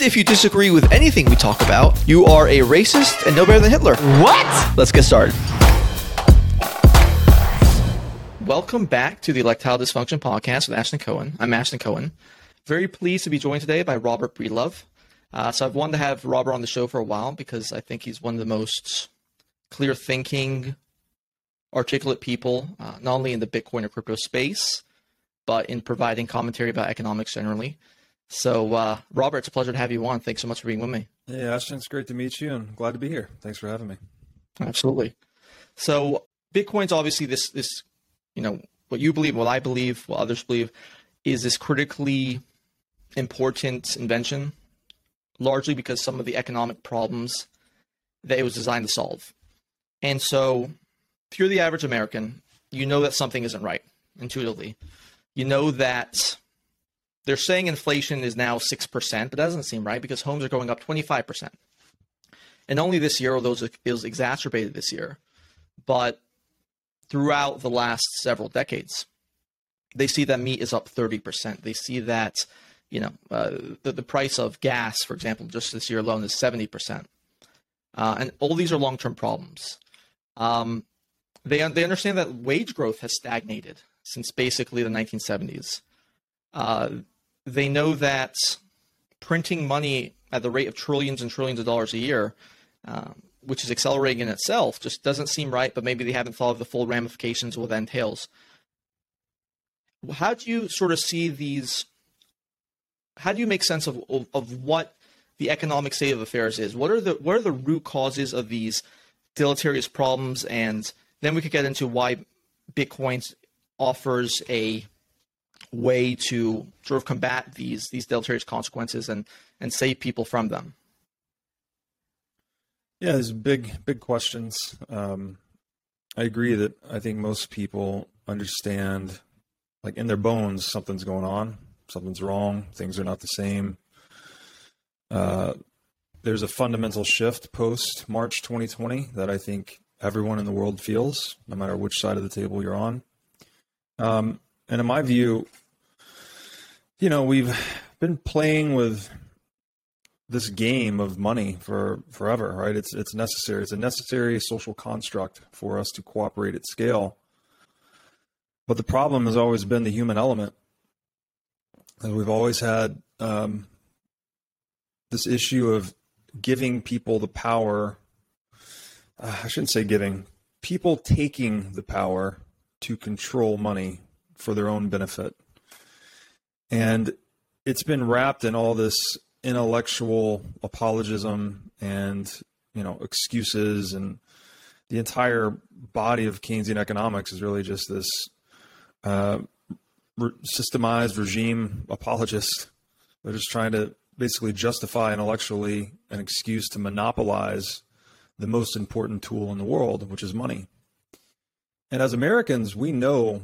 if you disagree with anything we talk about, you are a racist and no better than Hitler. What? Let's get started. Welcome back to the Electile Dysfunction Podcast with Ashton Cohen. I'm Ashton Cohen. Very pleased to be joined today by Robert Breedlove. Uh, so I've wanted to have Robert on the show for a while because I think he's one of the most clear thinking, articulate people, uh, not only in the Bitcoin or crypto space, but in providing commentary about economics generally. So, uh, Robert, it's a pleasure to have you on. Thanks so much for being with me. Hey, Ashton, it's great to meet you and glad to be here. Thanks for having me. Absolutely. So, Bitcoin's obviously this this you know what you believe, what I believe, what others believe, is this critically important invention, largely because some of the economic problems that it was designed to solve. And so, if you're the average American, you know that something isn't right intuitively. You know that they're saying inflation is now 6%, but that doesn't seem right because homes are going up 25%. And only this year, although it was exacerbated this year, but throughout the last several decades, they see that meat is up 30%. They see that, you know, uh, the, the price of gas, for example, just this year alone is 70%. Uh, and all these are long term problems. Um, they, they understand that wage growth has stagnated since basically the 1970s. Uh, they know that printing money at the rate of trillions and trillions of dollars a year, um, which is accelerating in itself, just doesn't seem right. But maybe they haven't thought of the full ramifications that entails. How do you sort of see these? How do you make sense of, of, of what the economic state of affairs is? What are the what are the root causes of these deleterious problems? And then we could get into why Bitcoin offers a way to sort of combat these these deleterious consequences and and save people from them. Yeah, there's big, big questions. Um, I agree that I think most people understand, like in their bones, something's going on, something's wrong, things are not the same. Uh, there's a fundamental shift post March 2020 that I think everyone in the world feels, no matter which side of the table you're on. Um, and in my view, you know, we've been playing with this game of money for forever, right? It's it's necessary. It's a necessary social construct for us to cooperate at scale. But the problem has always been the human element. And we've always had um, this issue of giving people the power. Uh, I shouldn't say giving people taking the power to control money for their own benefit. And it's been wrapped in all this intellectual apologism and, you know, excuses and the entire body of Keynesian economics is really just this uh, re- systemized regime apologist. They're just trying to basically justify intellectually an excuse to monopolize the most important tool in the world, which is money. And as Americans, we know,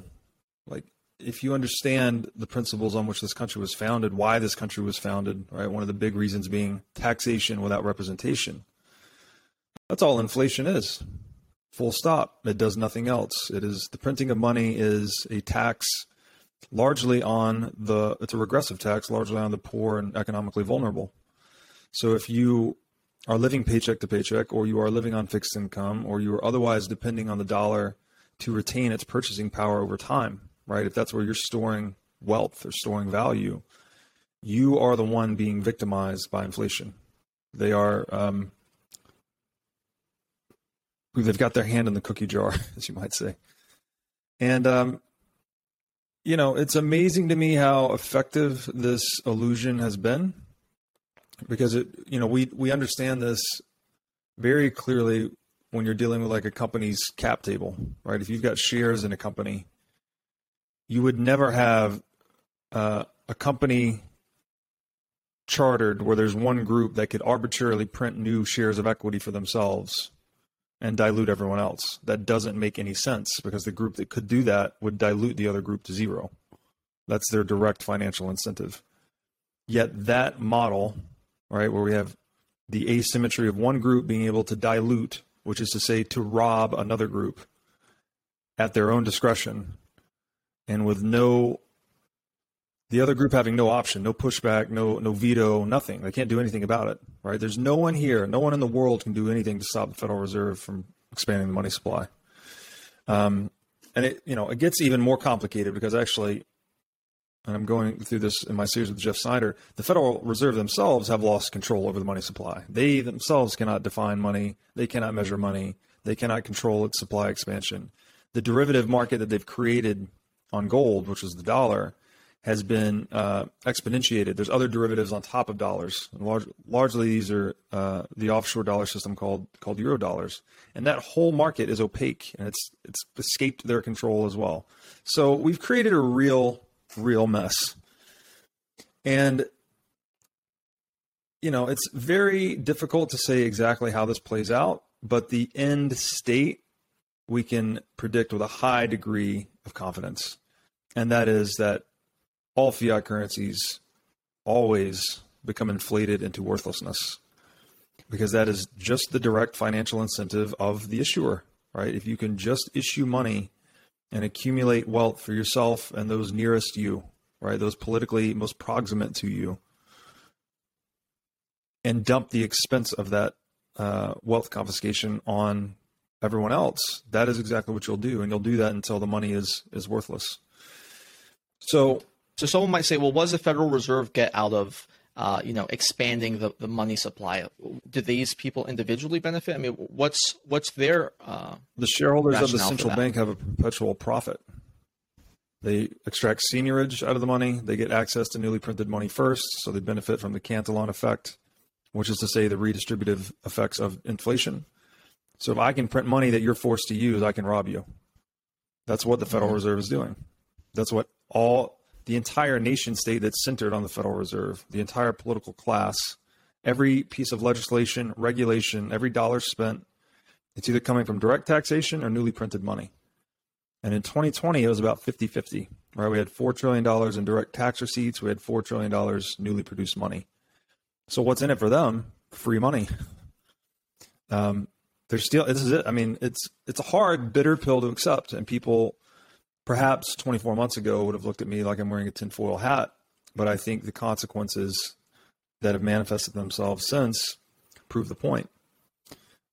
like, if you understand the principles on which this country was founded, why this country was founded, right? One of the big reasons being taxation without representation. That's all inflation is. Full stop. It does nothing else. It is the printing of money is a tax largely on the it's a regressive tax largely on the poor and economically vulnerable. So if you are living paycheck to paycheck or you are living on fixed income or you are otherwise depending on the dollar to retain its purchasing power over time, right? If that's where you're storing wealth or storing value, you are the one being victimized by inflation. They are, um, they've got their hand in the cookie jar, as you might say. And, um, you know, it's amazing to me how effective this illusion has been because it, you know, we, we understand this very clearly when you're dealing with like a company's cap table, right? If you've got shares in a company, you would never have uh, a company chartered where there's one group that could arbitrarily print new shares of equity for themselves and dilute everyone else. That doesn't make any sense because the group that could do that would dilute the other group to zero. That's their direct financial incentive. Yet that model, right, where we have the asymmetry of one group being able to dilute, which is to say to rob another group at their own discretion and with no the other group having no option, no pushback, no no veto, nothing. They can't do anything about it, right? There's no one here, no one in the world can do anything to stop the Federal Reserve from expanding the money supply. Um, and it you know it gets even more complicated because actually, and I'm going through this in my series with Jeff Snider. The Federal Reserve themselves have lost control over the money supply. They themselves cannot define money. They cannot measure money. They cannot control its supply expansion. The derivative market that they've created on gold, which is the dollar has been uh, exponentiated. There's other derivatives on top of dollars. Large, largely, these are uh, the offshore dollar system called called euro dollars, and that whole market is opaque and it's it's escaped their control as well. So we've created a real real mess, and you know it's very difficult to say exactly how this plays out, but the end state we can predict with a high degree of confidence, and that is that all fiat currencies always become inflated into worthlessness because that is just the direct financial incentive of the issuer, right? If you can just issue money and accumulate wealth for yourself and those nearest you, right? Those politically most proximate to you, and dump the expense of that uh, wealth confiscation on everyone else, that is exactly what you'll do, and you'll do that until the money is is worthless. So so someone might say, well, what does the Federal Reserve get out of uh, you know expanding the, the money supply? Do these people individually benefit? I mean, what's what's their uh, the shareholders of the central bank have a perpetual profit. They extract seigniorage out of the money. They get access to newly printed money first, so they benefit from the Cantillon effect, which is to say the redistributive effects of inflation. So if I can print money that you're forced to use, I can rob you. That's what the Federal mm-hmm. Reserve is doing. That's what all the entire nation state that's centered on the Federal Reserve, the entire political class, every piece of legislation, regulation, every dollar spent, it's either coming from direct taxation or newly printed money. And in 2020, it was about 50 50, right? We had $4 trillion in direct tax receipts, we had $4 trillion newly produced money. So, what's in it for them? Free money. Um, there's still, this is it. I mean, it's, it's a hard, bitter pill to accept, and people perhaps 24 months ago would have looked at me like I'm wearing a tinfoil hat. But I think the consequences that have manifested themselves since prove the point.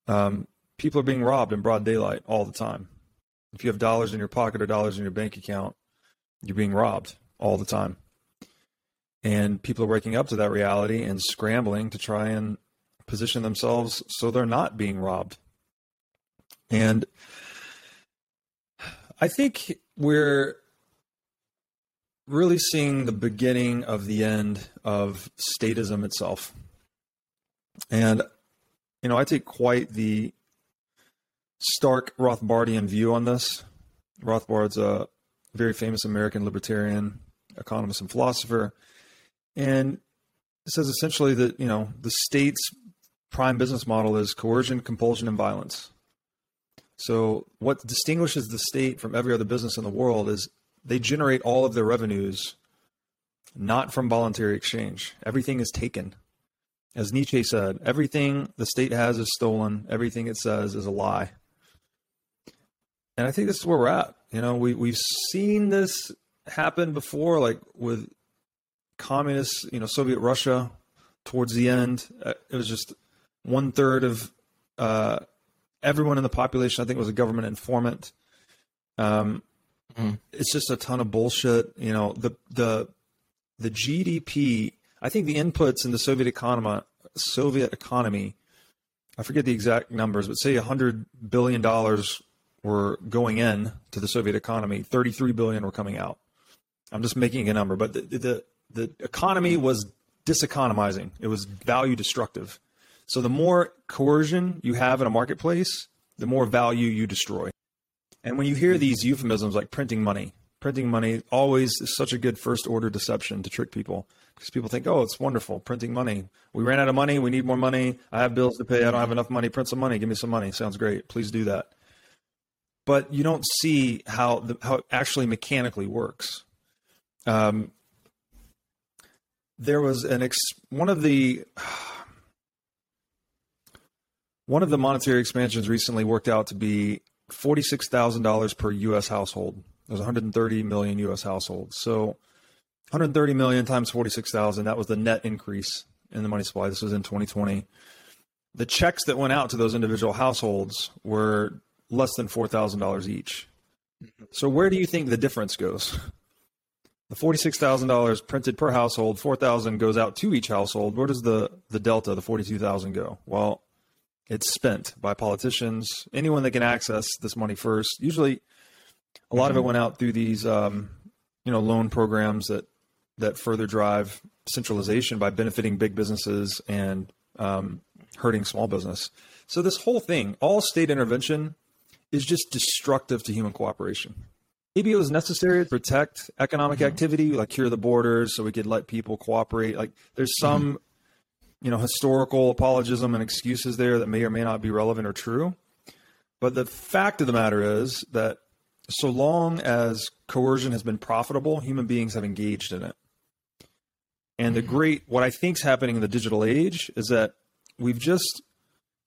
Um, people are being robbed in broad daylight all the time. If you have dollars in your pocket or dollars in your bank account, you're being robbed all the time. And people are waking up to that reality and scrambling to try and position themselves so they're not being robbed. And I think we're really seeing the beginning of the end of statism itself. And, you know, I take quite the stark Rothbardian view on this. Rothbard's a very famous American libertarian economist and philosopher. And says essentially that, you know, the state's prime business model is coercion, compulsion, and violence. So, what distinguishes the state from every other business in the world is they generate all of their revenues not from voluntary exchange. Everything is taken. As Nietzsche said, everything the state has is stolen, everything it says is a lie. And I think this is where we're at. You know, we, we've seen this happen before, like with communist, you know, Soviet Russia towards the end. Uh, it was just one third of uh, everyone in the population, I think, was a government informant. Um, mm. It's just a ton of bullshit. You know, the the the GDP. I think the inputs in the Soviet economy, Soviet economy, I forget the exact numbers, but say hundred billion dollars were going in to the Soviet economy, thirty three billion were coming out. I'm just making a number, but the the, the economy was diseconomizing. It was value destructive. So the more coercion you have in a marketplace, the more value you destroy. And when you hear these euphemisms like printing money, Printing money always is such a good first order deception to trick people because people think, oh, it's wonderful, printing money. We ran out of money. We need more money. I have bills to pay. I don't have enough money. Print some money. Give me some money. Sounds great. Please do that. But you don't see how the, how it actually mechanically works. Um, there was an ex- one of the one of the monetary expansions recently worked out to be forty six thousand dollars per U.S. household. There's 130 million U.S. households, so 130 million times 46,000. That was the net increase in the money supply. This was in 2020. The checks that went out to those individual households were less than $4,000 each. Mm-hmm. So where do you think the difference goes? The $46,000 printed per household, 4,000 goes out to each household. Where does the the delta, the 42,000 go? Well, it's spent by politicians, anyone that can access this money first. Usually a lot of it went out through these um, you know loan programs that that further drive centralization by benefiting big businesses and um, hurting small business. So this whole thing, all state intervention, is just destructive to human cooperation. Maybe it was necessary to protect economic mm-hmm. activity, like cure the borders, so we could let people cooperate. Like there's some, mm-hmm. You know, historical apologism and excuses there that may or may not be relevant or true. But the fact of the matter is that so long as coercion has been profitable, human beings have engaged in it. And the mm-hmm. great, what I think is happening in the digital age is that we've just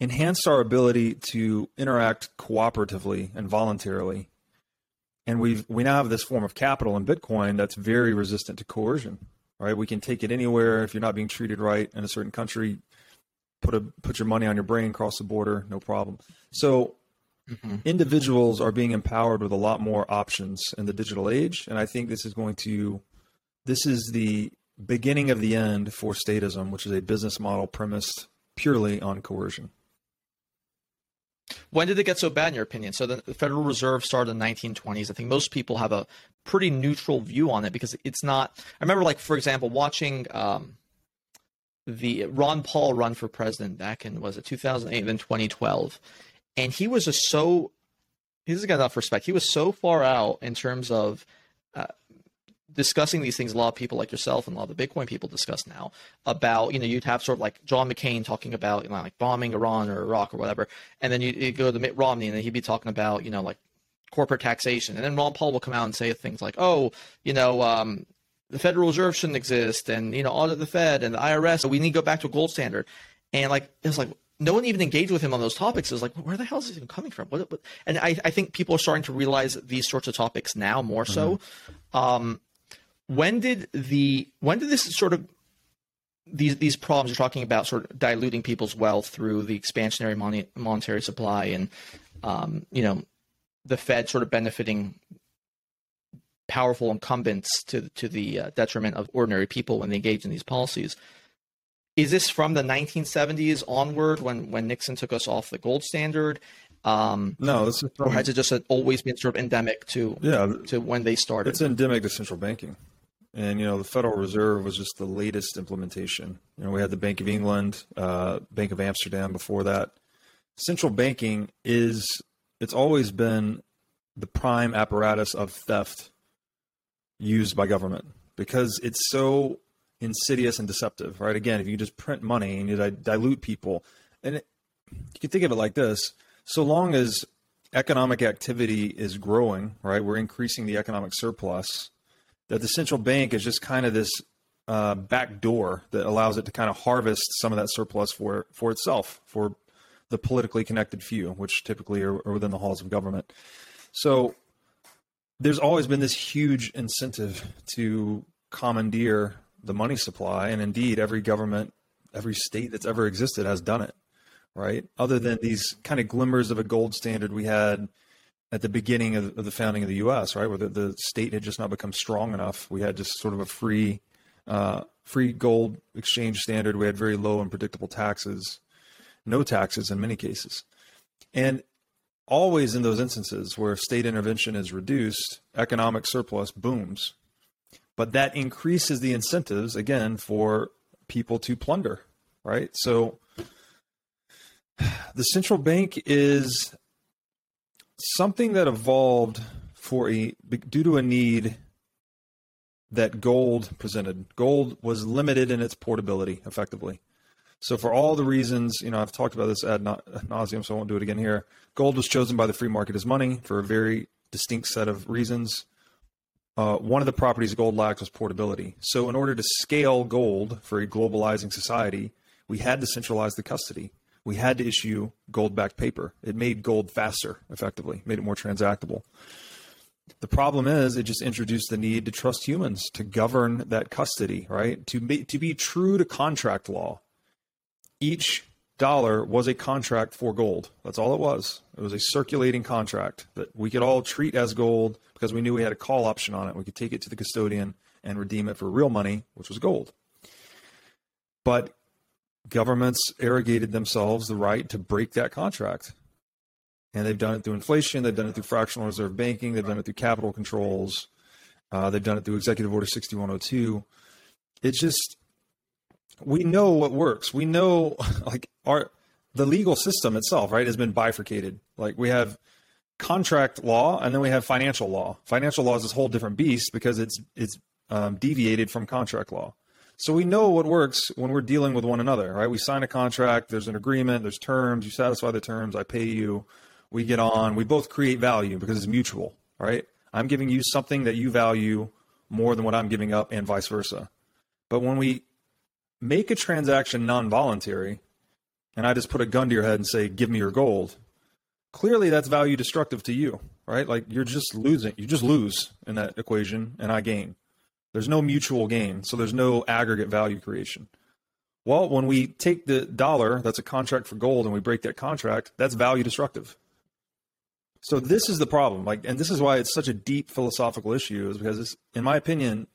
enhanced our ability to interact cooperatively and voluntarily. And we've, we now have this form of capital in Bitcoin that's very resistant to coercion, right? We can take it anywhere. If you're not being treated right in a certain country, put a, put your money on your brain, cross the border, no problem. So mm-hmm. individuals are being empowered with a lot more options in the digital age. And I think this is going to, this is the beginning of the end for statism, which is a business model premised purely on coercion. When did it get so bad, in your opinion? So the Federal Reserve started in the 1920s. I think most people have a pretty neutral view on it because it's not. I remember, like for example, watching um, the Ron Paul run for president back in was it 2008 then 2012, and he was just so. He's got enough respect. He was so far out in terms of uh, discussing these things, a lot of people like yourself and a lot of the Bitcoin people discuss now about, you know, you'd have sort of like John McCain talking about, you know, like bombing Iran or Iraq or whatever. And then you, go to Mitt Romney and then he'd be talking about, you know, like corporate taxation. And then Ron Paul will come out and say things like, oh, you know, um, the Federal Reserve shouldn't exist and, you know, audit the Fed and the IRS. So we need to go back to a gold standard. And like, it was like, no one even engaged with him on those topics. It was like, where the hell is this even coming from? What, what? And I, I think people are starting to realize these sorts of topics now more so. Mm-hmm. Um, when did the when did this sort of these these problems you're talking about sort of diluting people's wealth through the expansionary money, monetary supply and um, you know the Fed sort of benefiting powerful incumbents to to the uh, detriment of ordinary people when they engage in these policies. Is this from the 1970s onward when when Nixon took us off the gold standard? Um, no, this is from, or has it just always been sort of endemic to yeah to when they started? It's endemic to central banking. And you know, the Federal Reserve was just the latest implementation. You know, we had the Bank of England, uh, Bank of Amsterdam before that. Central banking is it's always been the prime apparatus of theft used by government because it's so insidious and deceptive, right? Again, if you just print money and you dilute people, and it, you can think of it like this: so long as economic activity is growing, right, we're increasing the economic surplus that the central bank is just kind of this uh, back door that allows it to kind of harvest some of that surplus for for itself, for the politically connected few, which typically are, are within the halls of government. So there's always been this huge incentive to commandeer the money supply, and indeed, every government, every state that's ever existed has done it. Right, other than these kind of glimmers of a gold standard we had at the beginning of, of the founding of the U.S., right, where the, the, state had just not become strong enough. We had just sort of a free, uh, free gold exchange standard. We had very low and predictable taxes, no taxes in many cases, and always in those instances where state intervention is reduced, economic surplus booms, but that increases the incentives again for people to plunder, right? So the central bank is something that evolved for a due to a need that gold presented. Gold was limited in its portability, effectively. So for all the reasons, you know, I've talked about this ad nauseum, so I won't do it again here. Gold was chosen by the free market as money for a very distinct set of reasons. Uh, one of the properties gold lacked was portability. So in order to scale gold for a globalizing society, we had to centralize the custody. We had to issue gold-backed paper. It made gold faster, effectively, made it more transactable. The problem is it just introduced the need to trust humans to govern that custody, right? To be, to be true to contract law. Each dollar was a contract for gold. That's all it was. It was a circulating contract that we could all treat as gold because we knew we had a call option on it. We could take it to the custodian and redeem it for real money, which was gold. But governments arrogated themselves the right to break that contract. And they've done it through inflation, they've done it through fractional reserve banking, they've done it through capital controls, uh, they've done it through Executive Order 6102. It's just, we know what works. We know, like, our, the legal system itself, right, has been bifurcated. Like, we have contract law and then we have financial law. Financial law is this whole different beast because it's, it's um, deviated from contract law. So we know what works when we're dealing with one another, right? We sign a contract, there's an agreement, there's terms, you satisfy the terms, I pay you, we get on, we both create value because it's mutual, right? I'm giving you something that you value more than what I'm giving up and vice versa. But when we make a transaction non-voluntary and I just put a gun to your head and say, give me your gold, clearly that's value destructive to you, right? Like you're just losing, you just lose in that equation and I gain. There's no mutual gain, so there's no aggregate value creation. Well, when we take the dollar, that's a contract for gold, and we break that contract, that's value destructive. So this is the problem, like, and this is why it's such a deep philosophical issue, is because, in my opinion,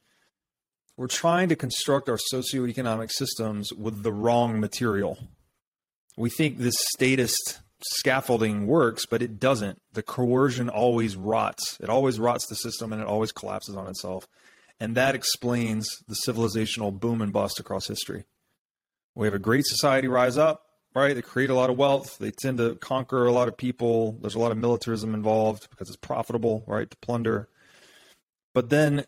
we're trying to construct our socioeconomic systems with the wrong material. We think this statist scaffolding works, but it doesn't. The coercion always rots. It always rots the system, and it always collapses on itself. And that explains the civilizational boom and bust across history. We have a great society rise up, right? They create a lot of wealth. They tend to conquer a lot of people. There's a lot of militarism involved because it's profitable, right, to plunder. But then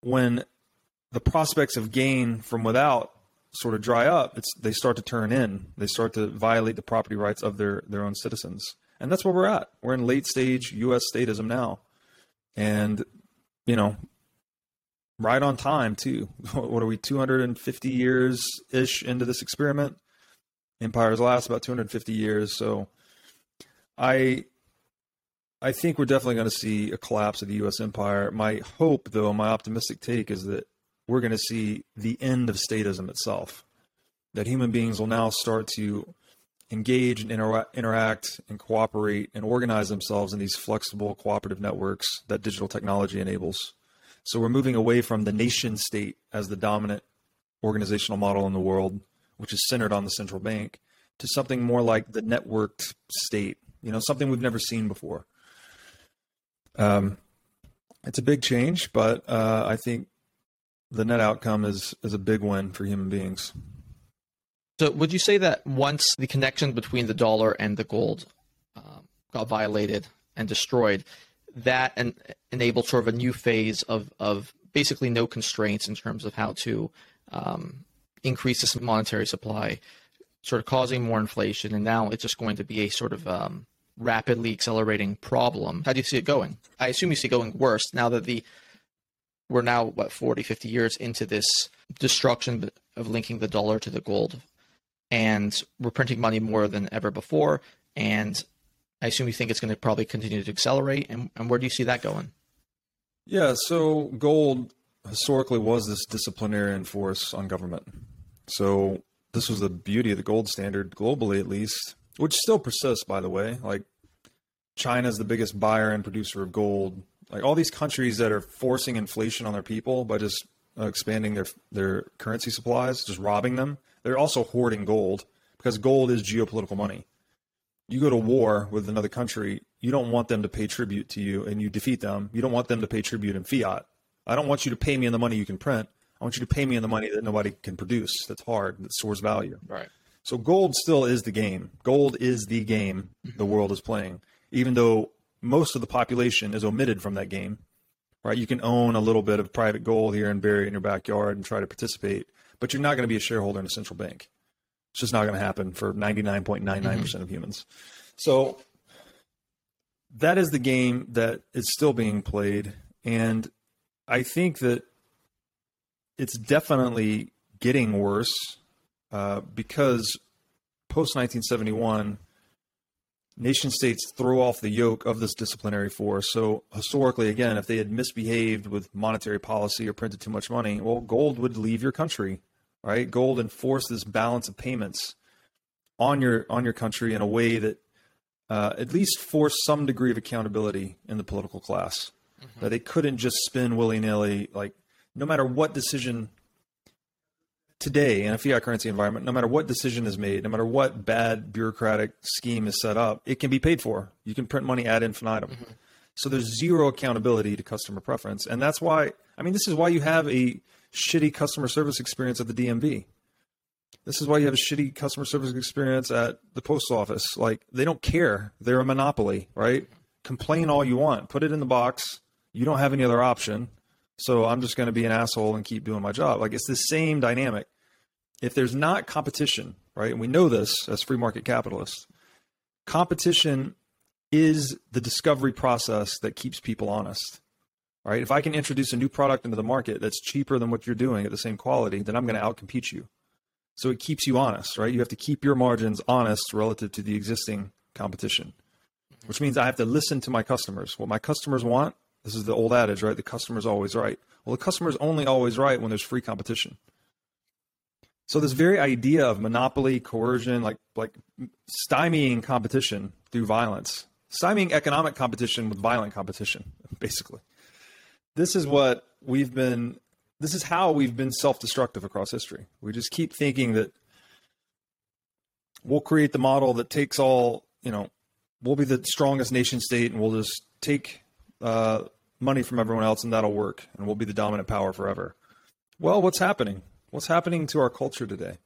when the prospects of gain from without sort of dry up, they start to turn in. They start to violate the property rights of their their own citizens. And that's where we're at. We're in late stage US statism now. And you know, right on time too. What are we 250 years ish into this experiment? Empires last about 250 years, so I I think we're definitely going to see a collapse of the U.S. empire. My hope, though, my optimistic take is that we're going to see the end of statism itself. That human beings will now start to engage and inter- interact and cooperate and organize themselves in these flexible cooperative networks that digital technology enables. So we're moving away from the nation state as the dominant organizational model in the world, which is centered on the central bank, to something more like the networked state, you know, something we've never seen before. Um, it's a big change, but uh, I think the net outcome is is a big win for human beings. So, would you say that once the connection between the dollar and the gold um, got violated and destroyed, that en- enabled sort of a new phase of, of basically no constraints in terms of how to um, increase this monetary supply, sort of causing more inflation. And now it's just going to be a sort of um, rapidly accelerating problem. How do you see it going? I assume you see it going worse now that the we're now what 40 50 years into this destruction of linking the dollar to the gold and we're printing money more than ever before and I assume you think it's going to probably continue to accelerate. And, and where do you see that going? Yeah, so gold historically was this disciplinarian force on government. So this was the beauty of the gold standard globally, at least, which still persists, by the way. Like China's the biggest buyer and producer of gold. Like all these countries that are forcing inflation on their people by just expanding their their currency supplies, just robbing them. They're also hoarding gold because gold is geopolitical money you go to war with another country, you don't want them to pay tribute to you and you defeat them. You don't want them to pay tribute in fiat. I don't want you to pay me in the money you can print. I want you to pay me in the money that nobody can produce, that's hard, that stores value. Right. So gold still is the game. Gold is the game the world is playing. Even though most of the population is omitted from that game, right? You can own a little bit of private gold here and bury it in your backyard and try to participate, but you're not going to be a shareholder in a central bank. It's just not going to happen for 99.99% of humans. So that is the game that is still being played. And I think that it's definitely getting worse uh, because post 1971, nation states throw off the yoke of this disciplinary force. So historically, again, if they had misbehaved with monetary policy or printed too much money, well, gold would leave your country, right? Gold enforced this balance of payments on your on your country in a way that uh, at least forced some degree of accountability in the political class. Mm-hmm. That they couldn't just spin willy nilly, like no matter what decision today in a fiat currency environment, no matter what decision is made, no matter what bad bureaucratic scheme is set up, it can be paid for. You can print money ad infinitum. Mm-hmm. So there's zero accountability to customer preference. And that's why, I mean, this is why you have a shitty customer service experience at the DMV. This is why you have a shitty customer service experience at the post office. Like, they don't care. They're a monopoly, right? Complain all you want, put it in the box. You don't have any other option. So I'm just going to be an asshole and keep doing my job. Like it's the same dynamic. If there's not competition, right? And we know this as free market capitalists, competition is the discovery process that keeps people honest. Right? If I can introduce a new product into the market that's cheaper than what you're doing at the same quality, then I'm going to outcompete you. So it keeps you honest, right? You have to keep your margins honest relative to the existing competition, mm-hmm. which means I have to listen to my customers. What my customers want, this is the old adage, right? The customer's always right. Well, the customer's only always right when there's free competition. So this very idea of monopoly, coercion, like like stymieing competition through violence, stymieing economic competition with violent competition, basically. This is what we've been this is how we've been self-destructive across history. We just keep thinking that we'll create the model that takes all, you know, we'll be the strongest nation state and we'll just take uh, money from everyone else and that'll work and we'll be the dominant power forever. Well, what's happening? What's happening to our culture today?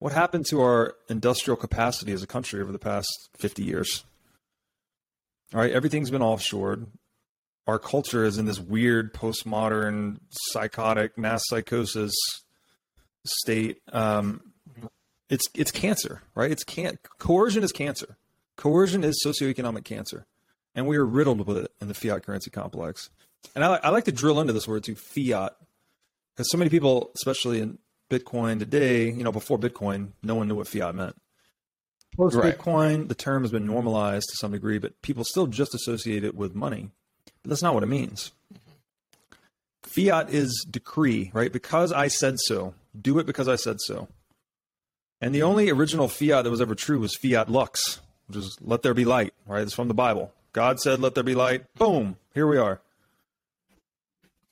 What happened to our industrial capacity as a country over the past 50 years? All right, everything's been offshored. Our culture is in this weird postmodern psychotic mass psychosis state. Um, it's it's cancer, right? It's can coercion is cancer. Coercion is socioeconomic cancer and we are riddled with it in the fiat currency complex. And I, I like to drill into this word too, fiat, because so many people, especially in Bitcoin today, you know, before Bitcoin, no one knew what fiat meant. Post Bitcoin, right. the term has been normalized to some degree, but people still just associate it with money. But that's not what it means. Fiat is decree, right? Because I said so. Do it because I said so. And the only original fiat that was ever true was fiat lux, which is let there be light, right? It's from the Bible. God said, let there be light. Boom, here we are.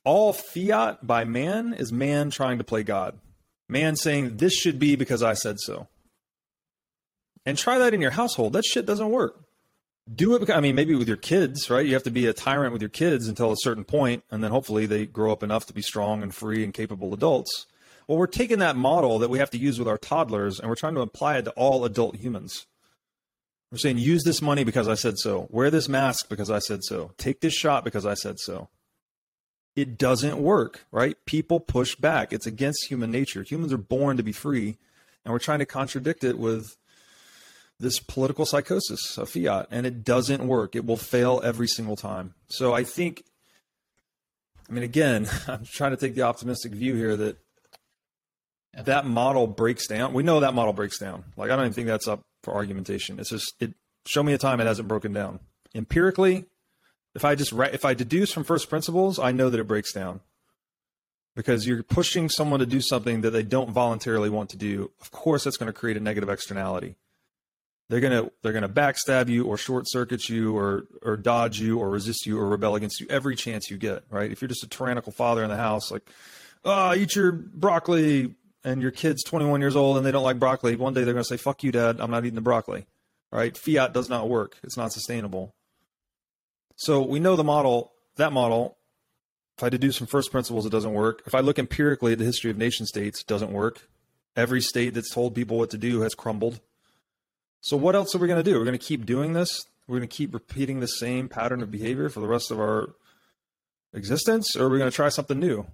All fiat by man is man trying to play God. Man saying, this should be because I said so. And try that in your household. That shit doesn't work. Do it because, I mean, maybe with your kids, right? You have to be a tyrant with your kids until a certain point, and then hopefully they grow up enough to be strong and free and capable adults. Well, we're taking that model that we have to use with our toddlers and we're trying to apply it to all adult humans. We're saying use this money because I said so. Wear this mask because I said so. Take this shot because I said so. It doesn't work, right? People push back. It's against human nature. Humans are born to be free, and we're trying to contradict it with this political psychosis of fiat, and it doesn't work. It will fail every single time. So I think, I mean, again, I'm trying to take the optimistic view here that that model breaks down. We know that model breaks down. Like I don't even think that's up for argumentation. It's just it. Show me a time it hasn't broken down empirically. If I just if I deduce from first principles, I know that it breaks down because you're pushing someone to do something that they don't voluntarily want to do. Of course, that's going to create a negative externality. They're gonna they're gonna backstab you or short circuit you or or dodge you or resist you or rebel against you every chance you get. Right? If you're just a tyrannical father in the house, like, oh, eat your broccoli, and your kid's 21 years old and they don't like broccoli, one day they're to say, fuck you, dad, I'm not eating the broccoli. Right? Fiat does not work. It's not sustainable. So we know the model, that model, if I deduce from first principles, it doesn't work. If I look empirically at the history of nation states, it doesn't work. Every state that's told people what to do has crumbled. So what else are we going to do? We're going to keep doing this. We're going to keep repeating the same pattern of behavior for the rest of our existence, or are we going to try something new?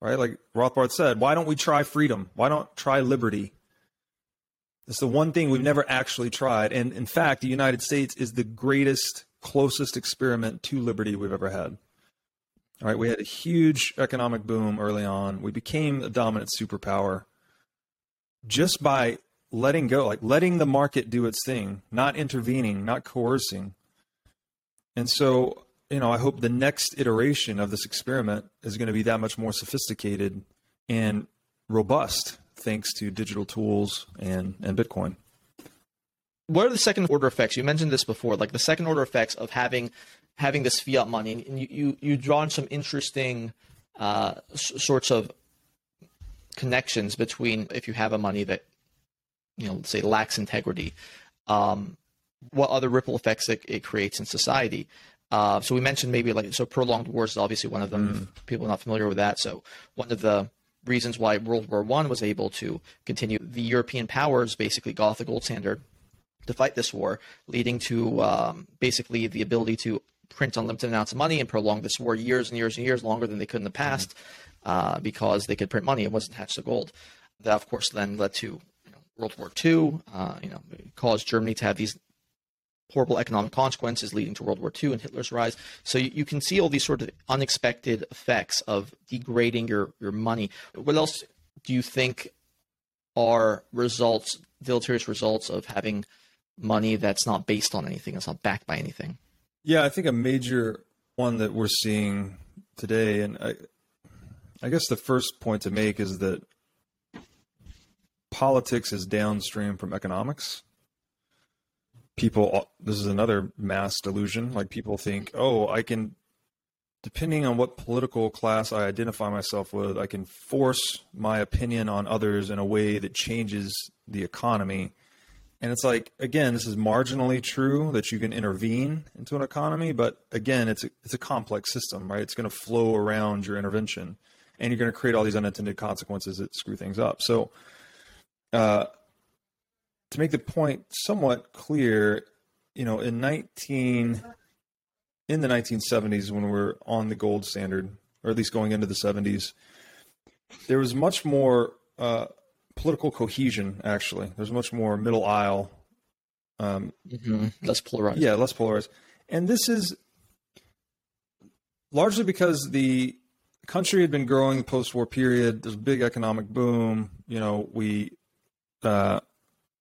Right? Like Rothbard said, why don't we try freedom? Why don't try liberty? It's the one thing we've never actually tried. And in fact, the United States is the greatest, closest experiment to liberty we've ever had. All right, we had a huge economic boom early on. We became a dominant superpower just by letting go, like letting the market do its thing, not intervening, not coercing. And so, you know, I hope the next iteration of this experiment is going to be that much more sophisticated and robust thanks to digital tools and, and Bitcoin. What are the second order effects? You mentioned this before, like the second order effects of having having this fiat money, and you you, you drawn some interesting uh, s- sorts of connections between if you have a money that you know say lacks integrity, um, what other ripple effects it, it creates in society. Uh, so we mentioned maybe like so prolonged wars is obviously one of them. People are not familiar with that. So one of the reasons why World War One was able to continue, the European powers basically got the gold standard to fight this war, leading to um, basically the ability to print unlimited amounts of money and prolong this war years and years and years longer than they could in the past uh, because they could print money. It wasn't attached to gold. That, of course, then led to World War II. Uh, you know, caused Germany to have these horrible economic consequences, leading to World War II and Hitler's rise. So you, you can see all these sort of unexpected effects of degrading your your money. What else do you think are results, deleterious results of having money that's not based on anything, it's not backed by anything? Yeah, I think a major one that we're seeing today, and I, I guess the first point to make is that politics is downstream from economics. People, this is another mass delusion. Like people think, oh, I can, depending on what political class I identify myself with, I can force my opinion on others in a way that changes the economy. And it's like, again, this is marginally true that you can intervene into an economy, but again, it's a, it's a complex system, right? It's going to flow around your intervention, and you're going to create all these unintended consequences that screw things up. So, uh, to make the point somewhat clear, you know, in 19 in the 1970s when we we're on the gold standard, or at least going into the 70s, there was much more uh, political cohesion. Actually, there's much more middle aisle. Um, Mm-hmm. Less polarized. yeah, less polarized, and this is largely because the country had been growing post-war period. There's a big economic boom. You know, we uh,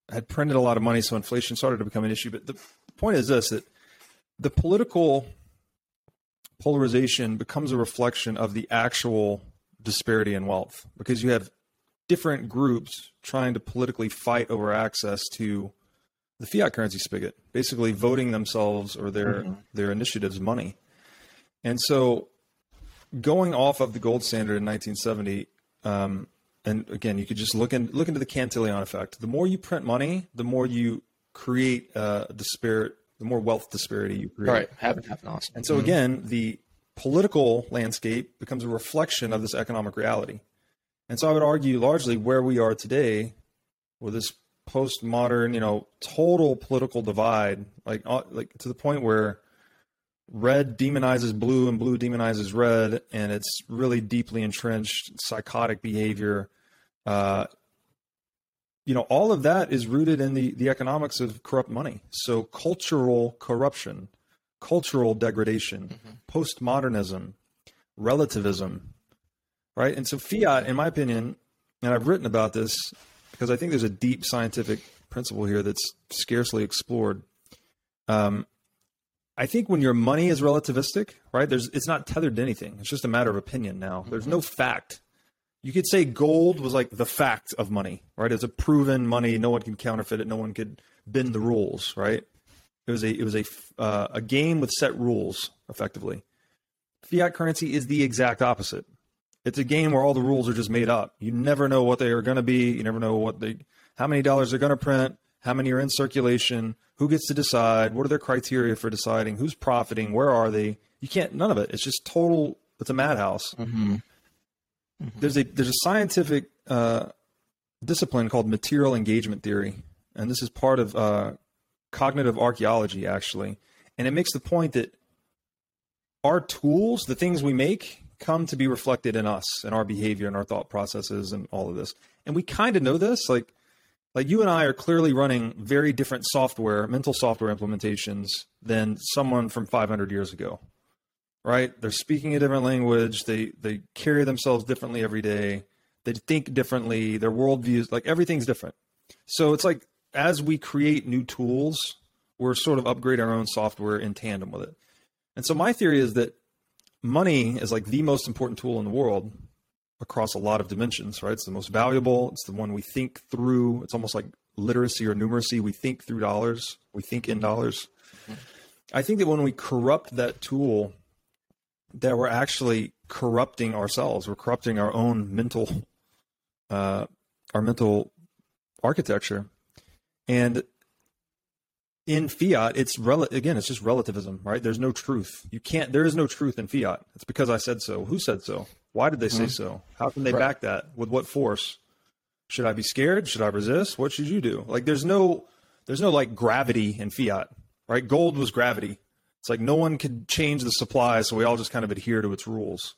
had printed a lot of money, so inflation started to become an issue. But the point is this: that the political polarization becomes a reflection of the actual disparity in wealth because you have different groups trying to politically fight over access to the fiat currency spigot, basically voting themselves or their their initiatives money. And so, going off of the gold standard in 1970, um, and again, you could just look in, look into the Cantillon effect. The more you print money, the more you create uh, disparate, the more wealth disparity you create. Right. Have it happen. Awesome. And so again, the political landscape becomes a reflection of this economic reality. And so I would argue largely where we are today with this postmodern, you know, total political divide, like uh, like to the point where red demonizes blue and blue demonizes red, and it's really deeply entrenched psychotic behavior. Uh, you know, all of that is rooted in the the economics of corrupt money. So cultural corruption, cultural degradation, postmodernism, relativism, right? And so fiat, in my opinion, and I've written about this because I think there's a deep scientific principle here that's scarcely explored. Um, I think when your money is relativistic, right? There's it's not tethered to anything. It's just a matter of opinion now. There's no fact. You could say gold was like the fact of money, right? It's a proven money. No one can counterfeit it. No one could bend the rules, right? It was a it was a uh, a game with set rules, effectively. Fiat currency is the exact opposite. It's a game where all the rules are just made up. You never know what they are going to be. You never know what they, how many dollars they're going to print, how many are in circulation, who gets to decide, what are their criteria for deciding, who's profiting, where are they. You can't. None of it. It's just total. It's a madhouse. There's a there's a scientific uh, discipline called material engagement theory, and this is part of uh, cognitive archaeology, actually. And it makes the point that our tools, the things we make, come to be reflected in us and our behavior and our thought processes and all of this. And we kind of know this. Like, like you and I are clearly running very different software, mental software implementations than someone from 500 years ago, right? They're speaking a different language. They they carry themselves differently every day. They think differently. Their worldviews, like everything's different. So it's like as we create new tools, we're sort of upgrade our own software in tandem with it. And so my theory is that money is like the most important tool in the world across a lot of dimensions, right? It's the most valuable. It's the one we think through. It's almost like literacy or numeracy. We think through dollars. We think in dollars. Mm-hmm. I think that when we corrupt that tool, that we're actually corrupting ourselves. We're corrupting our own mental, uh, our mental architecture. And in fiat, it's rel- again, it's just relativism, right? There's no truth. You can't. There is no truth in fiat. It's because I said so. Who said so? Why did they say mm-hmm. so? How can they right. back that? With what force? Should I be scared? Should I resist? What should you do? Like, there's no, there's no like gravity in fiat, right? Gold was gravity. It's like no one could change the supply, so we all just kind of adhere to its rules,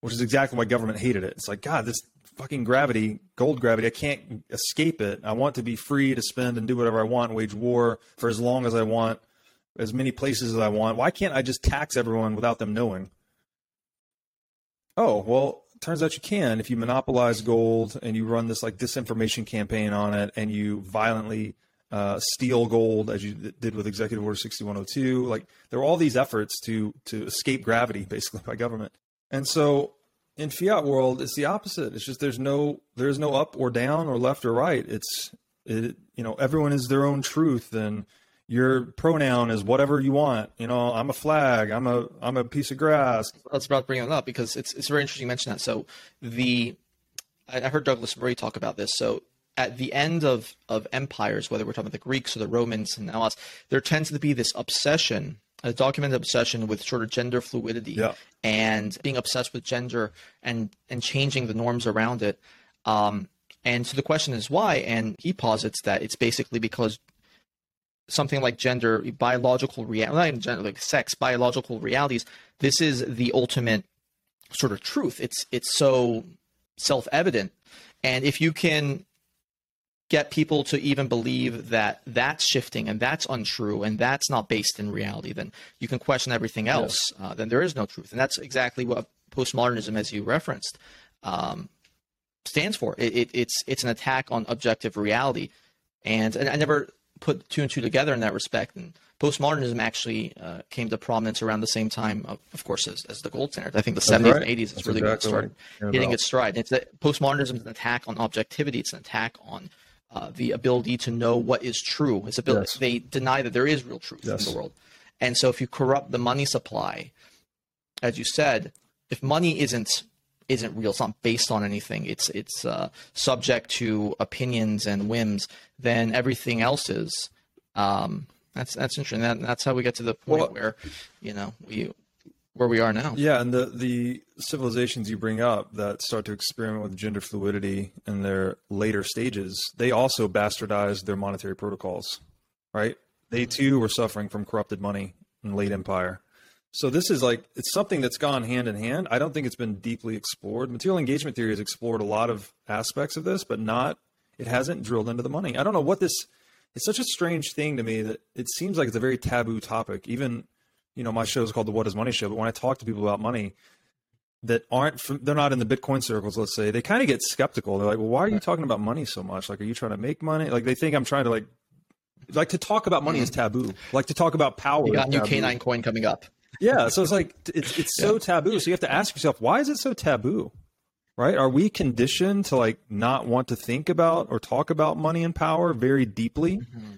which is exactly why government hated it. It's like God, this fucking gravity, gold gravity. I can't escape it. I want to be free to spend and do whatever I want, wage war for as long as I want, as many places as I want. Why can't I just tax everyone without them knowing? Oh, well, turns out you can if you monopolize gold and you run this like disinformation campaign on it and you violently uh, steal gold as you did with Executive Order 6102. Like there are all these efforts to to escape gravity basically by government. And so in fiat world, it's the opposite. It's just there's no there's no up or down or left or right. It's it, you know everyone is their own truth, and your pronoun is whatever you want. You know, I'm a flag. I'm a I'm a piece of grass. That's about bringing it up because it's it's very interesting you mention that. So the I heard Douglas Murray talk about this. So at the end of of empires, whether we're talking about the Greeks or the Romans and now us, there tends to be this obsession a documented obsession with sort of gender fluidity yeah. and being obsessed with gender and and changing the norms around it. Um, and so the question is why? And he posits that it's basically because something like gender, biological reality, gender, like sex, biological realities. This is the ultimate sort of truth. It's it's so self evident, and if you can get people to even believe that that's shifting and that's untrue and that's not based in reality, then you can question everything else. Uh, then there is no truth, and that's exactly what postmodernism, as you referenced, um, stands for. It, it, it's it's an attack on objective reality, and, and I never put two and two together in that respect. And postmodernism actually uh, came to prominence around the same time, of, of course, as, as, the gold standard. I think the That's 70s right. and 80s is really exactly when it started hitting its stride. It's that postmodernism is an attack on objectivity. It's an attack on uh, the ability to know what is true. It's ability. Yes. They deny that there is real truth yes. in the world, and so if you corrupt the money supply, as you said, if money isn't isn't real, it's not based on anything. It's it's uh, subject to opinions and whims. Then everything else is. Um, that's that's interesting. That, that's how we get to the point well, where, you know, we where we are now. Yeah, and the the civilizations you bring up that start to experiment with gender fluidity in their later stages, they also bastardized their monetary protocols, right? They too were suffering from corrupted money in late empire. So this is like it's something that's gone hand in hand. I don't think it's been deeply explored. Material engagement theory has explored a lot of aspects of this, but not it hasn't drilled into the money. I don't know what this it's such a strange thing to me that it seems like it's a very taboo topic, even you know, my show is called the What Is Money Show, but when I talk to people about money that aren't, from, they're not in the Bitcoin circles, let's say, they kind of get skeptical. They're like, well, why are you talking about money so much? Like, are you trying to make money? Like, they think I'm trying to like, like to talk about money is mm. taboo. Like to talk about power. You got new K9 coin coming up. yeah. So it's like, it's, it's so yeah. taboo. So you have to ask yourself, why is it so taboo? Right? Are we conditioned to like not want to think about or talk about money and power very deeply? Mm-hmm.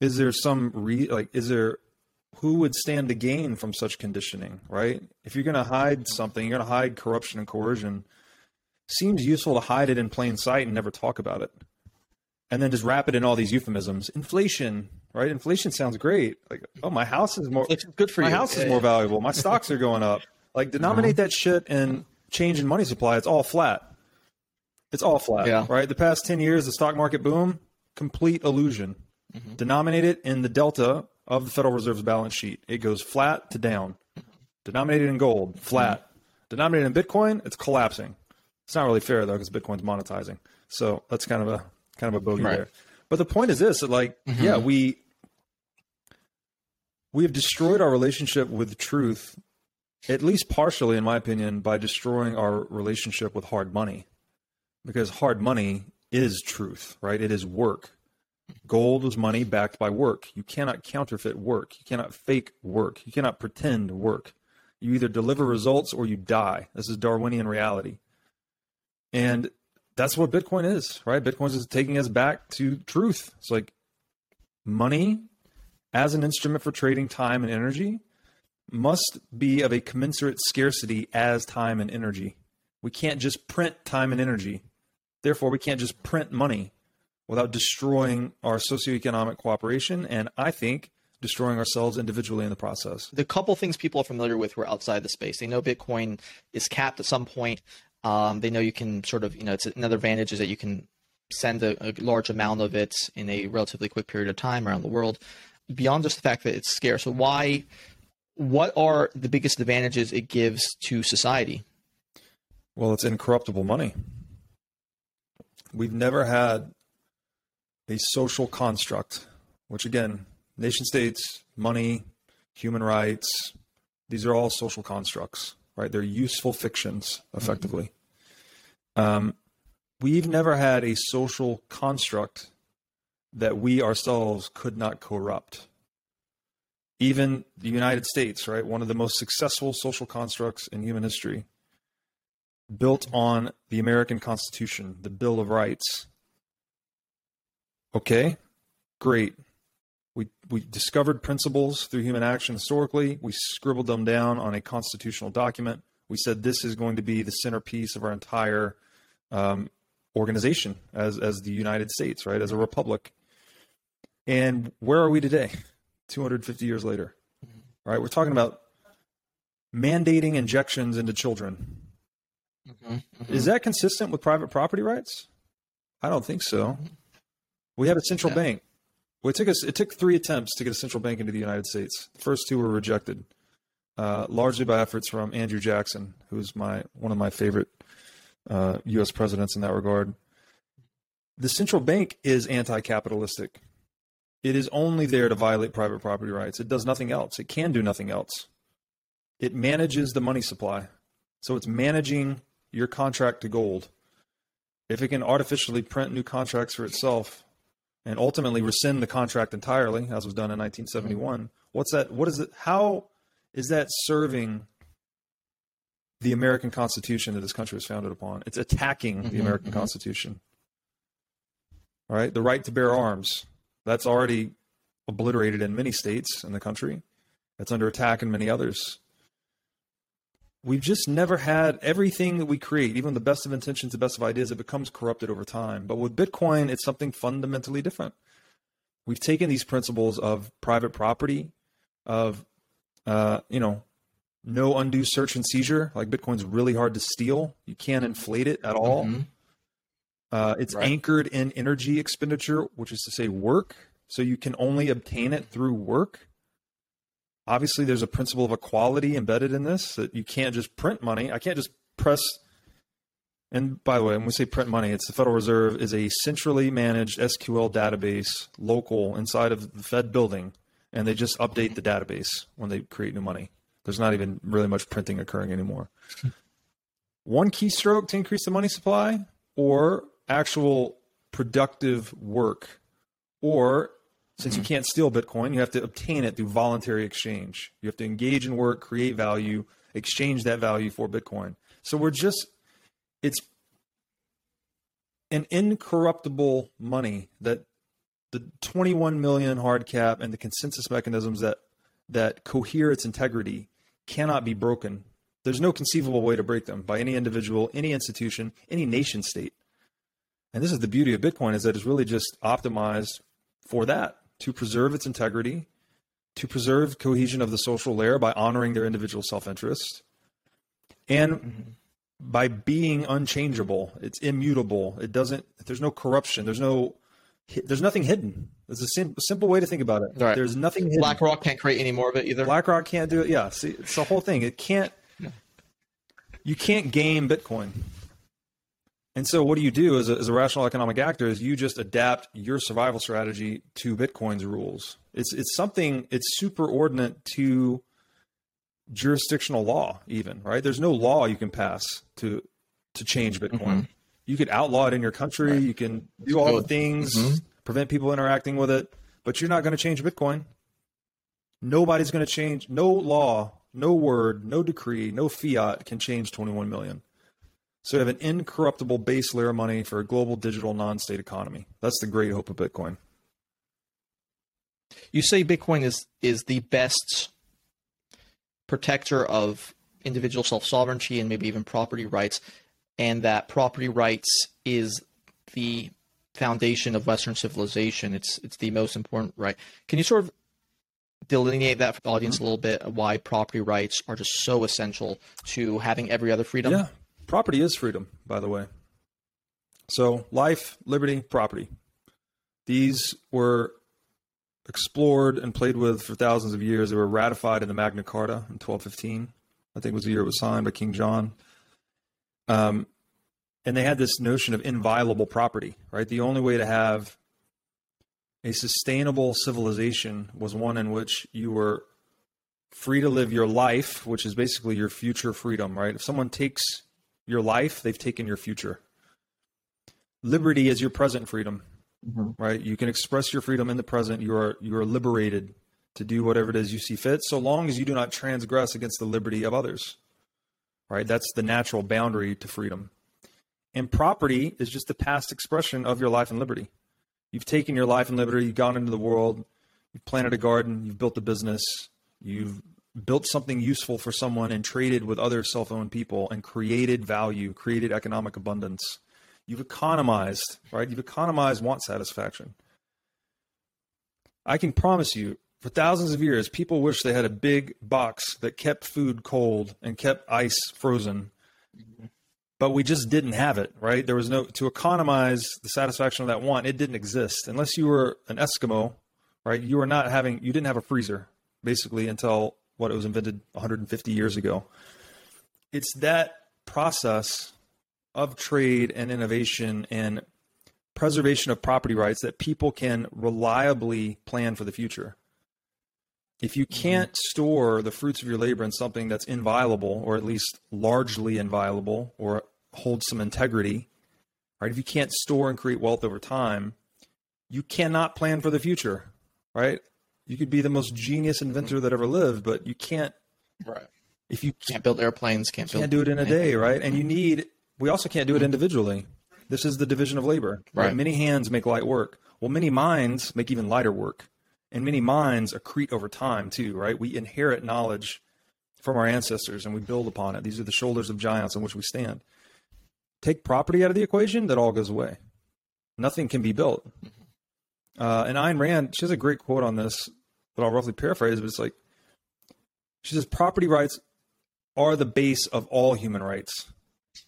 Is there some re like, is there, who would stand to gain from such conditioning, right? If you're going to hide something, you're going to hide corruption and coercion. Seems useful to hide it in plain sight and never talk about it. And then just wrap it in all these euphemisms. Inflation, right? Inflation sounds great. Like, oh, my house is more good for my you. My house is more valuable. My stocks are going up. Like, denominate mm-hmm. that shit and change in money supply. It's all flat. It's all flat, yeah. right? The past 10 years, the stock market boom, complete illusion Denominate it in the delta of the Federal Reserve's balance sheet. It goes flat to down. Denominated in gold, flat. Denominated in Bitcoin, it's collapsing. It's not really fair though because Bitcoin's monetizing. So that's kind of a kind of a bogey Right. there. But the point is this: that like, mm-hmm. yeah, we we have destroyed our relationship with truth, at least partially, in my opinion, by destroying our relationship with hard money, because hard money is truth, right? It is work. Gold is money backed by work. You cannot counterfeit work. You cannot fake work. You cannot pretend work. You either deliver results or you die. This is Darwinian reality. And that's what Bitcoin is, right? Bitcoin is taking us back to truth. It's like money as an instrument for trading time and energy must be of a commensurate scarcity as time and energy. We can't just print time and energy. Therefore, we can't just print money without destroying our socioeconomic cooperation and I think destroying ourselves individually in the process. the couple things people are familiar with who are outside the space. They know Bitcoin is capped at some point. Um, they know you can sort of, you know, it's another advantage is that you can send a, a large amount of it in a relatively quick period of time around the world. Beyond just the fact that it's scarce, so why? What are the biggest advantages it gives to society? Well, it's incorruptible money. We've never had a social construct, which again, nation states, money, human rights, these are all social constructs, right? They're useful fictions, effectively. Um, we've never had a social construct that we ourselves could not corrupt. Even the United States, right? One of the most successful social constructs in human history built on the American Constitution, the Bill of Rights. Okay, great. We, we discovered principles through human action historically. We scribbled them down on a constitutional document. We said this is going to be the centerpiece of our entire um, organization as, as the United States, right? As a republic. And where are we today, 250 years later? All right, We're talking about mandating injections into children. Mm-hmm. Is that consistent with private property rights? I don't think so. Mm-hmm. We have a central bank. Well, it took us. It took three attempts to get a central bank into the United States. The first two were rejected, uh, largely by efforts from Andrew Jackson, who's my one of my favorite uh, U.S. presidents in that regard. The central bank is anti-capitalistic. It is only there to violate private property rights. It does nothing else. It can do nothing else. It manages the money supply. So it's managing your contract to gold. If it can artificially print new contracts for itself and ultimately rescind the contract entirely, as was done in 1971, what's that? What is it? How is that serving the American Constitution that this country was founded upon? It's attacking the mm-hmm, American mm-hmm. Constitution. All right, the right to bear arms. That's already obliterated in many states in the country. It's under attack in many others we've just never had everything that we create, even the best of intentions, the best of ideas, it becomes corrupted over time. But with Bitcoin, it's something fundamentally different. We've taken these principles of private property, of uh, you know, no undue search and seizure. Like Bitcoin's really hard to steal. You can't inflate it at all. Uh, it's Right. anchored in energy expenditure, which is to say work. So you can only obtain it through work obviously there's a principle of equality embedded in this that you can't just print money. I can't just press. And by the way, when we say print money, it's the Federal Reserve is a centrally managed SQL database, local inside of the Fed building, and they just update the database when they create new money. There's not even really much printing occurring anymore. One keystroke to increase the money supply, or actual productive work, or since you can't steal Bitcoin, you have to obtain it through voluntary exchange. You have to engage in work, create value, exchange that value for Bitcoin. So we're just, it's an incorruptible money that the 21 million hard cap and the consensus mechanisms that that cohere its integrity cannot be broken. There's no conceivable way to break them by any individual, any institution, any nation state. And this is the beauty of Bitcoin is that it's really just optimized for that to preserve its integrity, to preserve cohesion of the social layer by honoring their individual self-interest, and mm-hmm. by being unchangeable. It's immutable. It doesn't. There's no corruption. There's no there's nothing hidden. There's a, sim- simple way to think about it. Right. There's nothing hidden. BlackRock can't create any more of it either. BlackRock can't do it. Yeah, see, it's the whole thing. It can't. You can't game Bitcoin. And so, what do you do as a, as a rational economic actor? Is you just adapt your survival strategy to Bitcoin's rules. It's it's something. It's superordinate to jurisdictional law. Even right. There's no law you can pass to to change Bitcoin. Mm-hmm. You could outlaw it in your country. You can do all the things, mm-hmm. prevent people interacting with it, but you're not going to change Bitcoin. Nobody's going to change. No law, no word, no decree, no fiat can change 21 million. So we have an incorruptible base layer of money for a global digital non-state economy. That's the great hope of Bitcoin. You say Bitcoin is is the best protector of individual self sovereignty and maybe even property rights, and that property rights is the foundation of Western civilization. It's it's the most important right. Can you sort of delineate that for the audience mm-hmm. a little bit? Why property rights are just so essential to having every other freedom? Yeah. Property is freedom, by the way. So, life, liberty, property. These were explored and played with for thousands of years. They were ratified in the Magna Carta in 1215. I think was the year it was signed by King John. Um, and they had this notion of inviolable property, right? The only way to have a sustainable civilization was one in which you were free to live your life, which is basically your future freedom, right? If someone takes your life, they've taken your future. Liberty is your present freedom, mm-hmm. right? You can express your freedom in the present. You are you are liberated to do whatever it is you see fit, so long as you do not transgress against the liberty of others. Right? That's the natural boundary to freedom. And property is just the past expression of your life and liberty. You've taken your life and liberty, you've gone into the world, you've planted a garden, you've built a business, you've built something useful for someone and traded with other self owned people and created value, created economic abundance. You've economized, right? You've economized want satisfaction. I can promise you, for thousands of years, people wish they had a big box that kept food cold and kept ice frozen. But we just didn't have it, right? There was no, to economize the satisfaction of that want, it didn't exist. Unless you were an Eskimo, right? You were not having, you didn't have a freezer, basically, until what it was invented 150 years ago. It's that process of trade and innovation and preservation of property rights that people can reliably plan for the future. If you mm-hmm. can't store the fruits of your labor in something that's inviolable, or at least largely inviolable, or holds some integrity, right? If you can't store and create wealth over time, you cannot plan for the future, right? You could be the most genius inventor that ever lived, but you can't Right. if you Can't build airplanes. Can't build. can't do it in a day, right? And you need. We also can't do it individually. This is the division of labor. Right. Right. Many hands make light work. Well, many minds make even lighter work, and many minds accrete over time too. Right? We inherit knowledge from our ancestors, and we build upon it. These are the shoulders of giants on which we stand. Take property out of the equation, that all goes away. Nothing can be built. Uh, and Ayn Rand, she has a great quote on this that I'll roughly paraphrase, but it's like, she says, property rights are the base of all human rights.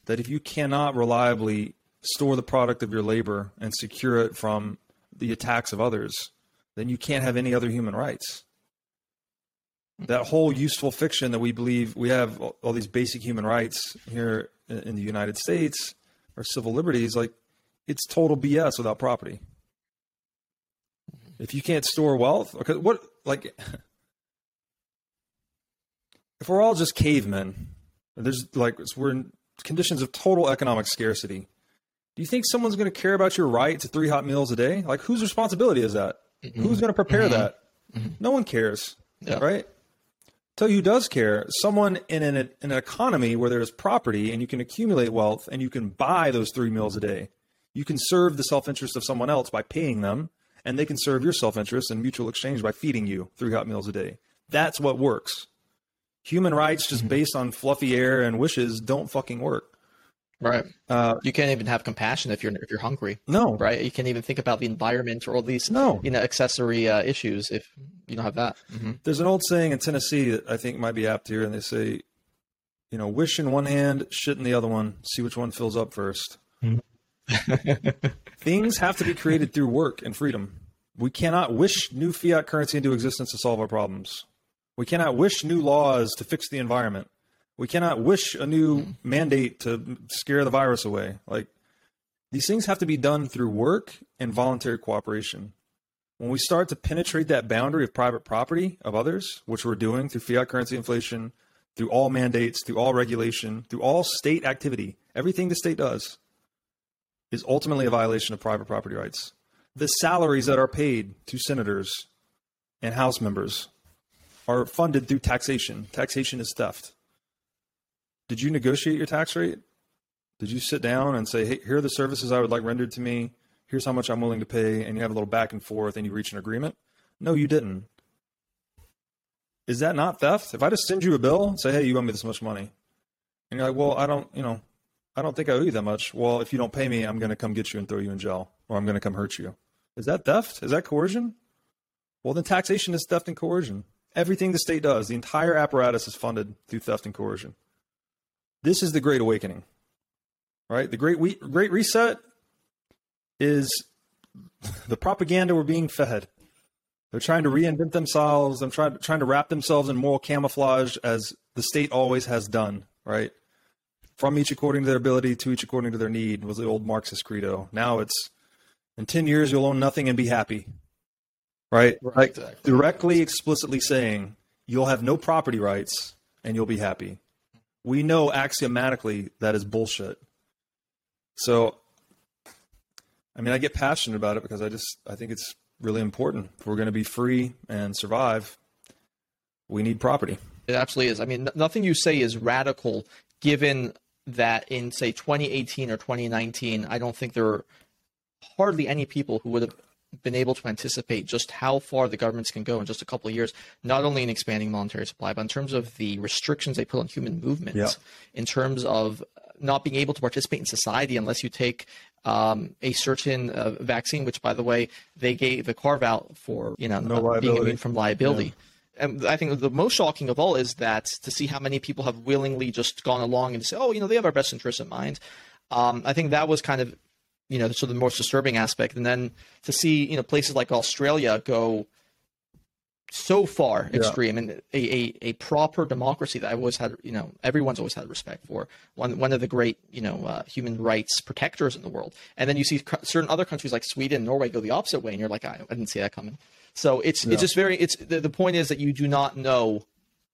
That if you cannot reliably store the product of your labor and secure it from the attacks of others, then you can't have any other human rights. That whole useful fiction that we believe we have all, these basic human rights here in, the United States, our civil liberties, like it's total BS without property. If you can't store wealth, okay, what like if we're all just cavemen, and there's like we're in conditions of total economic scarcity. Do you think someone's going to care about your right to three hot meals a day? Like, whose responsibility is that? Mm-hmm. Who's going to prepare mm-hmm. that? Mm-hmm. No one cares, Yeah. right? Tell you who does care. Someone in an, in an economy where there's property and you can accumulate wealth and you can buy those three meals a day. You can serve the self interest of someone else by paying them, and they can serve your self interest and mutual exchange by feeding you three hot meals a day. That's what works. Human rights, just based on fluffy air and wishes, don't fucking work. Right. Uh, You can't even have compassion if you're if you're hungry. no, Right. You can't even think about the environment or all these No. you know accessory uh, issues if you don't have that. hmm There's an old saying in Tennessee that I think might be apt here, and they say, you know, wish in one hand, shit in the other one, see which one fills up 1st Things have to be created through work and freedom. We cannot wish new fiat currency into existence to solve our problems. We cannot wish new laws to fix the environment. We cannot wish a new mandate to scare the virus away. Like these things have to be done through work and voluntary cooperation. When we start to penetrate that boundary of private property of others, which we're doing through fiat currency inflation, through all mandates, through all regulation, through all state activity, everything the state does is ultimately a violation of private property rights. The salaries that are paid to senators and House members are funded through taxation. Taxation is theft. Did you negotiate your tax rate? Did you sit down and say, hey, here are the services I would like rendered to me? Here's how much I'm willing to pay. And you have a little back and forth and you reach an agreement? No, you didn't. Is that not theft? If I just send you a bill and say, hey, you owe me this much money, and you're like, well, I don't, you know, I don't think I owe you that much. Well, if you don't pay me, I'm going to come get you and throw you in jail, or I'm going to come hurt you. Is that theft? Is that coercion? Well, then taxation is theft and coercion. Everything the state does, the entire apparatus is funded through theft and coercion. This is the Great Awakening, right? The Great we- Great Reset is the propaganda we're being fed. They're trying to reinvent themselves. They're trying, trying to wrap themselves in moral camouflage as the state always has done, right? From each according to their ability, to each according to their need was the old Marxist credo. Now it's in 10 years, you'll own nothing and be happy, right? Right, like exactly. directly, explicitly saying you'll have no property rights and you'll be happy. We know axiomatically that is bullshit. So, I mean, I get passionate about it because I just I think it's really important. If we're going to be free and survive, we need property. It absolutely is. I mean, n- nothing you say is radical, given that in say 2018 or 2019, I don't think there are hardly any people who would have been able to anticipate just how far the governments can go in just a couple of years, not only in expanding monetary supply, but in terms of the restrictions they put on human movement, Yeah. in terms of not being able to participate in society unless you take um, a certain uh, vaccine, which, by the way, they gave a carve out for you know No being immune from liability. And I think the most shocking of all is that to see how many people have willingly just gone along and say, "Oh, you know, they have our best interests in mind." Um, I think that was kind of, you know, sort of the most disturbing aspect. And then to see, you know, places like Australia go so far Yeah. extreme and a, a, a proper democracy that I always had, you know, everyone's always had respect for. One one of the great, you know, uh, human rights protectors in the world. And then you see certain other countries like Sweden, Norway go the opposite way, and you're like, I, I didn't see that coming. So it's it's just very it's the, the point is that you do not know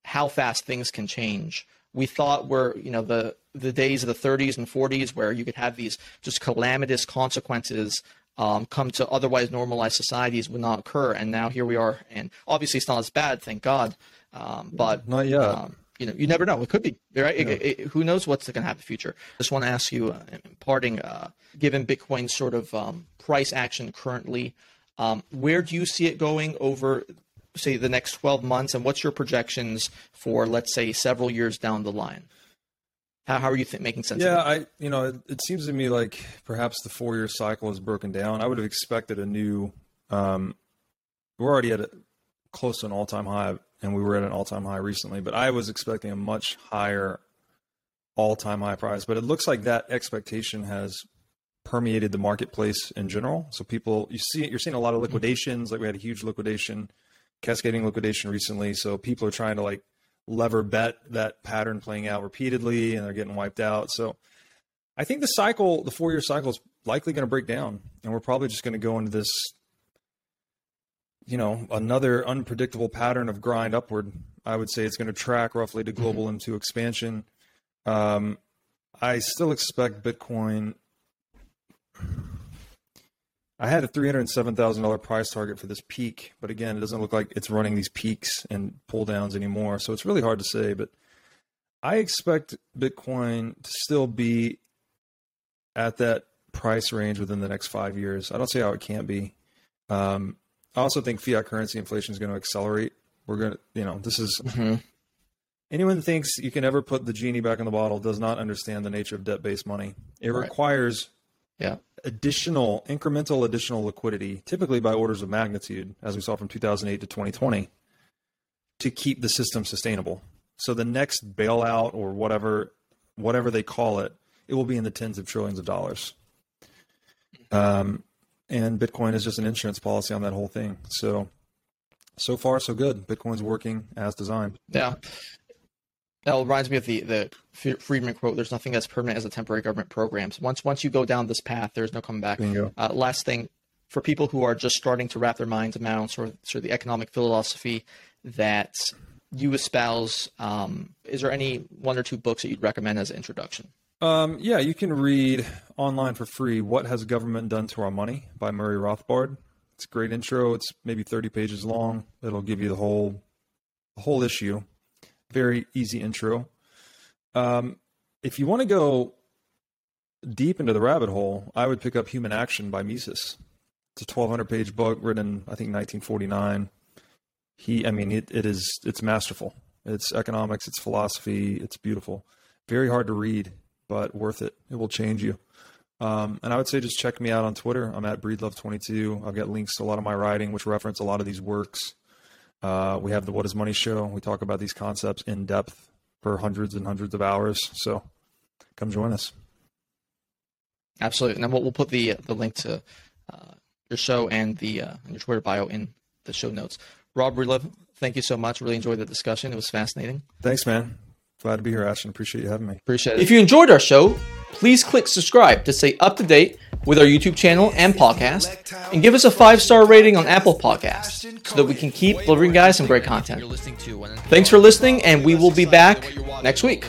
how fast things can change. We thought we're, you know, the the days of the 30s and 40s where you could have these just calamitous consequences um, come to otherwise normalized societies would not occur, and now here we are. And obviously, it's not as bad, thank God. Um, but Not yet. um, you know, you never know. It could be right. It- it- who knows what's going to happen in the future? Just want to ask you, uh, in parting, uh, given Bitcoin's sort of um, price action currently, um, where do you see it going over, say, the next twelve months, and what's your projections for, let's say, several years down the line? How, how are you th- making sense? Yeah? I you know it, it seems to me like perhaps the four year cycle is broken down. I would have expected a new. Um, we're already at a, close to an all time high, and we were at an all time high recently. But I was expecting a much higher all time high price. But it looks like that expectation has permeated the marketplace in general. So people, you see, you're seeing a lot of liquidations. Like we had a huge liquidation, cascading liquidation recently. So people are trying to like lever bet that pattern playing out repeatedly and they're getting wiped out. So I think the cycle, the four year cycle is likely going to break down and we're probably just going to go into this, you know, another unpredictable pattern of grind upward. I would say it's going to track roughly to global into expansion. Um, I still expect Bitcoin. I had a three hundred seven thousand dollar price target for this peak, but again, it doesn't look like it's running these peaks and pull downs anymore. So it's really hard to say. But I expect Bitcoin to still be at that price range within the next five years. I don't see how it can't be. Um, I also think fiat currency inflation is going to accelerate. We're going to, you know, this is Mhm. anyone thinks you can ever put the genie back in the bottle does not understand the nature of debt based money. It Right. requires Yeah. additional incremental additional liquidity, typically by orders of magnitude, as we saw from 2008 to 2020, to keep the system sustainable. So the next bailout or whatever whatever they call it, it will be in the tens of trillions of dollars. Um, and Bitcoin is just an insurance policy on that whole thing. So, so far so good. Bitcoin's working as designed. Yeah. That reminds me of the the Friedman quote: "There's nothing as permanent as a temporary government programs. Once once you go down this path, there's no coming back." Uh, last thing, for people who are just starting to wrap their minds around sort of, sort of the economic philosophy that you espouse, um, is there any one or two books that you'd recommend as an introduction? Um, yeah, you can read online for free "What Has Government Done to Our Money" by Murray Rothbard. It's a great intro. It's maybe 30 pages long. It'll give you the whole the whole issue. Very easy intro. Um, if you want to go deep into the rabbit hole, I would pick up Human Action by Mises. It's a 1,200 page book written, I think, 1949. He, I mean, it, it is it's masterful. It's economics, it's philosophy, it's beautiful. Very hard to read, but worth it. It will change you. Um, and I would say just check me out on Twitter. I'm at breedlove22. I'll get links to a lot of my writing, which reference a lot of these works. Uh, we have the What is Money show. We talk about these concepts in depth for hundreds and hundreds of hours. So come join us. Absolutely. And then we'll, we'll put the the link to uh, your show and the uh, your Twitter bio in the show notes. Rob Breedlove, thank you so much. Really enjoyed the discussion. It was fascinating. Thanks, man. Glad to be here, Ashton. Appreciate you having me. Appreciate it. If you enjoyed our show, please click subscribe to stay up to date with our YouTube channel and podcast, and give us a five star rating on Apple Podcasts so that we can keep delivering guys some great content. Thanks for listening, and we will be back next week.